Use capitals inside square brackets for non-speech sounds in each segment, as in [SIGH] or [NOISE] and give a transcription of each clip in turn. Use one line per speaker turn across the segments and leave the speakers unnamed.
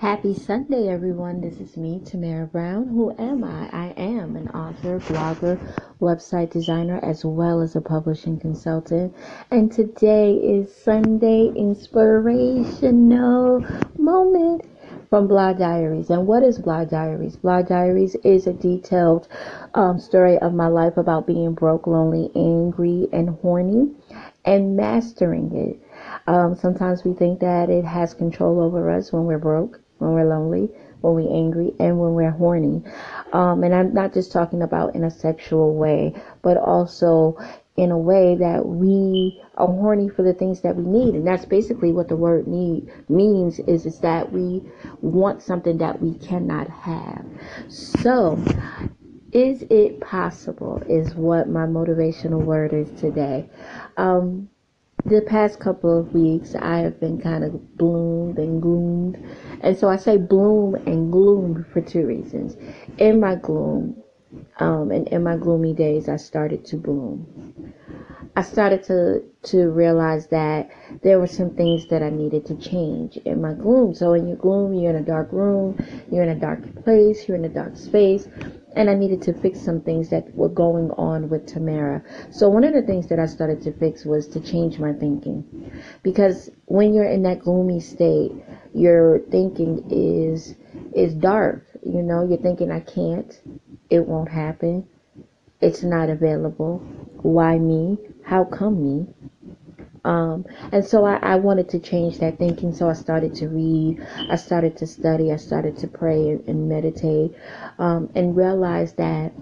Happy Sunday, everyone. This is me, Tamara Brown. Who am I? I am an author, blogger, website designer, as well as a publishing consultant. And today is Sunday Inspirational Moment from Blah Diaries. And what is Blah Diaries? Blah Diaries is a detailed um, story of my life about being broke, lonely, angry, and horny, and mastering it. Um, sometimes we think that it has control over us when we're broke when we're lonely, when we're angry, and when we're horny. Um, and I'm not just talking about in a sexual way, but also in a way that we are horny for the things that we need. And that's basically what the word need means is, is that we want something that we cannot have. So, is it possible is what my motivational word is today. Um, the past couple of weeks, I have been kind of bloomed and gloomed. And so I say bloom and gloom for two reasons. In my gloom, um, and in my gloomy days, I started to bloom. I started to to realize that there were some things that I needed to change in my gloom. So in your gloom, you're in a dark room, you're in a dark place, you're in a dark space, and I needed to fix some things that were going on with Tamara. So one of the things that I started to fix was to change my thinking. Because when you're in that gloomy state, your thinking is is dark. You know, you're thinking I can't, it won't happen, it's not available. Why me? How come me? Um, and so I, I, wanted to change that thinking. So I started to read, I started to study, I started to pray and, and meditate, um, and realize that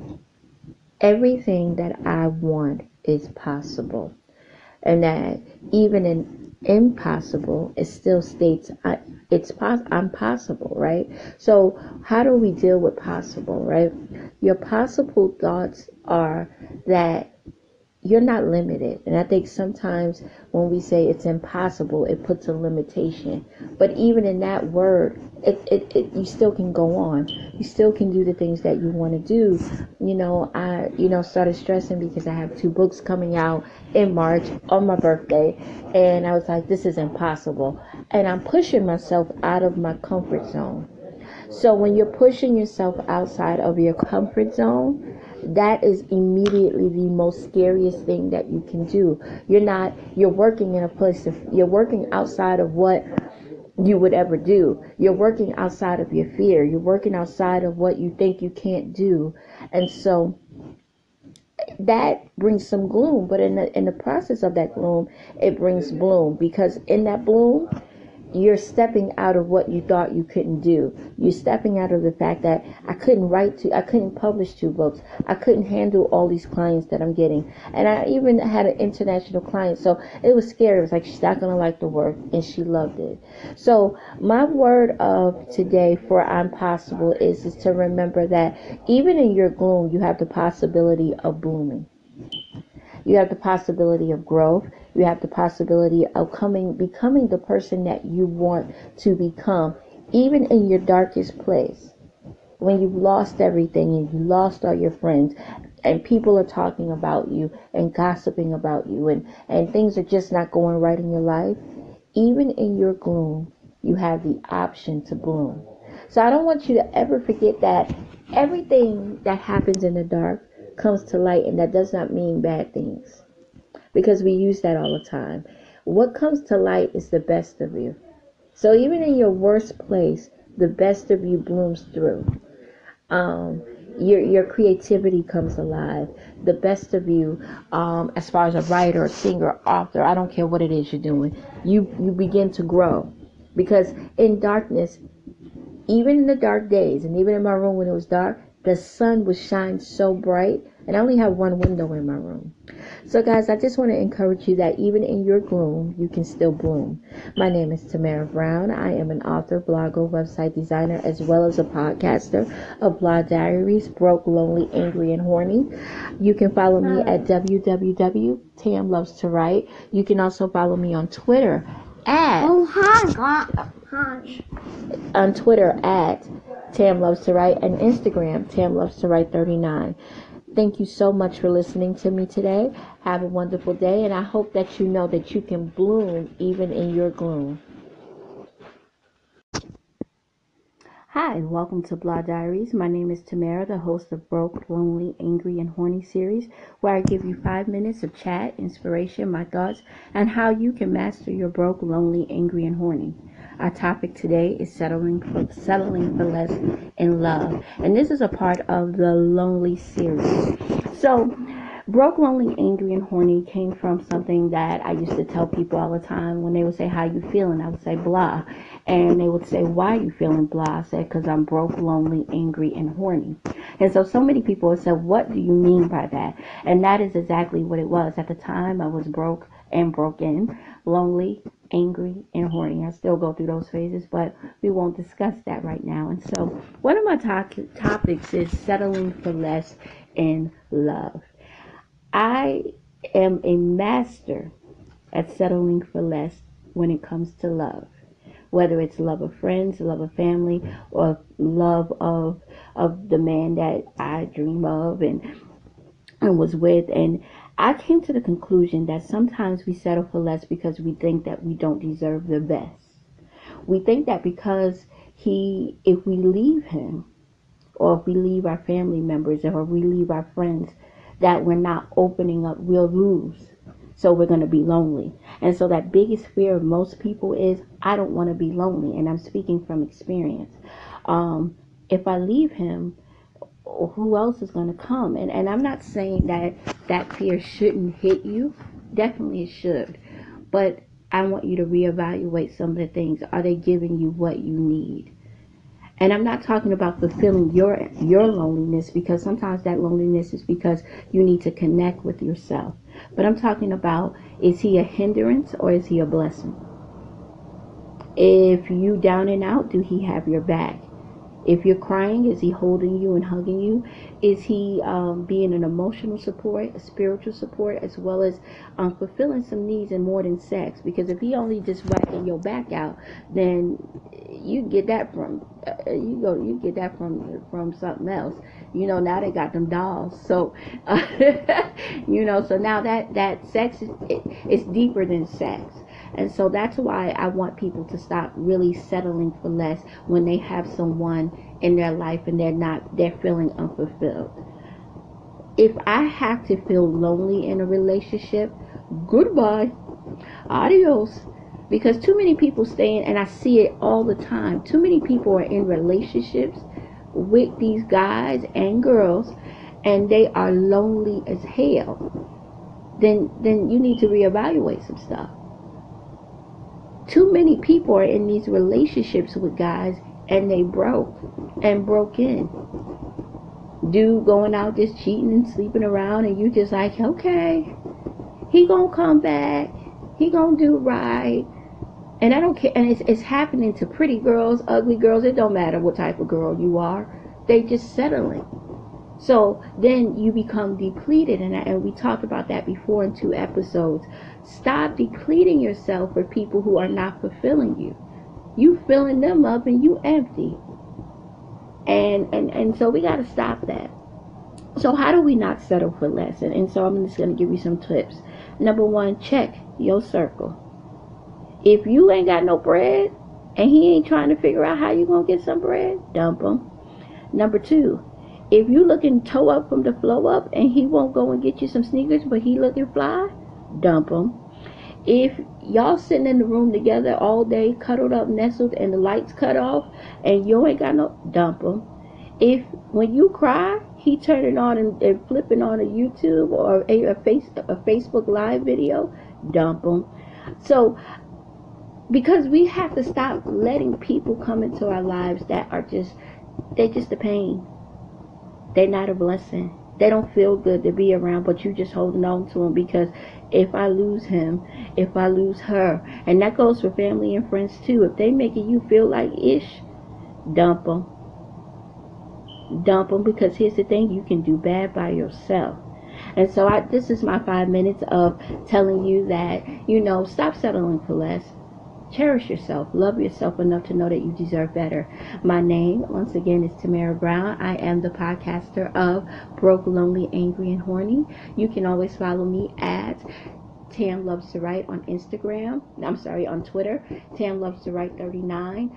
everything that I want is possible. And that even in impossible, it still states I, it's pos- I'm possible, right? So how do we deal with possible, right? Your possible thoughts are that you're not limited. And I think sometimes when we say it's impossible, it puts a limitation. But even in that word, it, it, it you still can go on. You still can do the things that you want to do. You know, I you know started stressing because I have two books coming out in March on my birthday, and I was like, this is impossible. And I'm pushing myself out of my comfort zone. So when you're pushing yourself outside of your comfort zone, that is immediately the most scariest thing that you can do. You're not, you're working in a place of, you're working outside of what you would ever do. You're working outside of your fear. You're working outside of what you think you can't do. And so that brings some gloom, but in the in the process of that gloom, it brings bloom because in that bloom, you're stepping out of what you thought you couldn't do. You're stepping out of the fact that I couldn't write to, I couldn't publish two books. I couldn't handle all these clients that I'm getting. And I even had an international client. So it was scary. It was like, she's not going to like the work. And she loved it. So my word of today for I'm possible is, is to remember that even in your gloom, you have the possibility of blooming. You have the possibility of growth. You have the possibility of coming, becoming the person that you want to become, even in your darkest place. When you've lost everything and you lost all your friends and people are talking about you and gossiping about you and, and things are just not going right in your life, even in your gloom, you have the option to bloom. So I don't want you to ever forget that everything that happens in the dark comes to light, and that does not mean bad things because we use that all the time. What comes to light is the best of you. So even in your worst place, the best of you blooms through. Um, your your creativity comes alive. The best of you, um, as far as a writer, a singer, author, I don't care what it is you're doing, you you begin to grow, because in darkness, even in the dark days, and even in my room when it was dark, the sun would shine so bright and I only have one window in my room. So guys, I just want to encourage you that even in your gloom, you can still bloom. My name is Tamara Brown. I am an author, blogger, website designer, as well as a podcaster of Blah Diaries, Broke, Lonely, Angry, and Horny. You can follow me at www.tamlovesto You can also follow me on Twitter at
oh, hi, God. Hi.
on Twitter at Tam Loves to Write, and Instagram, Tam Loves to Write 39. Thank you so much for listening to me today. Have a wonderful day, and I hope that you know that you can bloom even in your gloom. Hi, welcome to Blah Diaries. My name is Tamara, the host of Broke, Lonely, Angry, and Horny series, where I give you five minutes of chat, inspiration, my thoughts, and how you can master your broke, lonely, angry, and horny. Our topic today is settling for settling for less in love, and this is a part of the Lonely series. So, broke, lonely, angry, and horny came from something that I used to tell people all the time when they would say, "How you feeling?" I would say, "Blah," and they would say, "Why are you feeling blah?" I said, "Because I'm broke, lonely, angry, and horny." And so, so many people say, "What do you mean by that?" And that is exactly what it was. At the time, I was broke and broken, lonely, angry, and horny. I still go through those phases, but we won't discuss that right now. And so, one of my to- topics is settling for less in love. I am a master at settling for less when it comes to love. Whether it's love of friends, love of family, or love of of the man that I dream of and and was with and I came to the conclusion that sometimes we settle for less because we think that we don't deserve the best. We think that because he if we leave him or if we leave our family members or we leave our friends that we're not opening up, we'll lose. So we're going to be lonely. And so that biggest fear of most people is, I don't want to be lonely. And I'm speaking from experience. Um, if I leave him, who else is going to come? And, and I'm not saying that that fear shouldn't hit you. Definitely it should. But I want you to reevaluate some of the things. Are they giving you what you need? And I'm not talking about fulfilling your your loneliness because sometimes that loneliness is because you need to connect with yourself. But I'm talking about is he a hindrance or is he a blessing? If you down and out, do he have your back? If you're crying, is he holding you and hugging you? Is he um, being an emotional support, a spiritual support, as well as um, fulfilling some needs and more than sex? Because if he only just whacking your back out, then you get that from uh, you go you get that from from something else. You know now they got them dolls, so uh, [LAUGHS] you know so now that that sex is it, it's deeper than sex. And so that's why I want people to stop really settling for less when they have someone in their life and they're not, they're feeling unfulfilled. If I have to feel lonely in a relationship, goodbye, adios. Because too many people stay in, and I see it all the time, too many people are in relationships with these guys and girls and they are lonely as hell. Then, then you need to reevaluate some stuff too many people are in these relationships with guys and they broke and broke in. Dude going out just cheating and sleeping around and you just like, okay, he gonna come back. He gonna do right. And I don't care and it's it's happening to pretty girls, ugly girls, it don't matter what type of girl you are. They just settling. So then you become depleted, and, and we talked about that before in two episodes. Stop depleting yourself for people who are not fulfilling you. You filling them up and you empty. And and and so we got to stop that. So how do we not settle for less? And, and so I'm just going to give you some tips. Number one, check your circle. If you ain't got no bread and he ain't trying to figure out how you going to get some bread, dump him. Number two, if you looking toe up from the flow up and he won't go and get you some sneakers, but he looking fly, dump him. If y'all sitting in the room together all day, cuddled up, nestled, and the lights cut off, and you ain't got no, dump him. If when you cry, he turning on and, and flipping on a YouTube or a, a face a Facebook live video, dump him. So because we have to stop letting people come into our lives that are just they're just a pain they're not a blessing. They don't feel good to be around, but you just holding on to them because if I lose him, if I lose her, and that goes for family and friends too. If they making you feel like ish, dump them. Dump them because here's the thing: you can do bad by yourself. And so I, this is my five minutes of telling you that you know stop settling for less. Cherish yourself. Love yourself enough to know that you deserve better. My name, once again, is Tamara Brown. I am the podcaster of Broke, Lonely, Angry, and Horny. You can always follow me at Tam Loves to Write on Instagram. I'm sorry, on Twitter. Tam Loves to Write 39.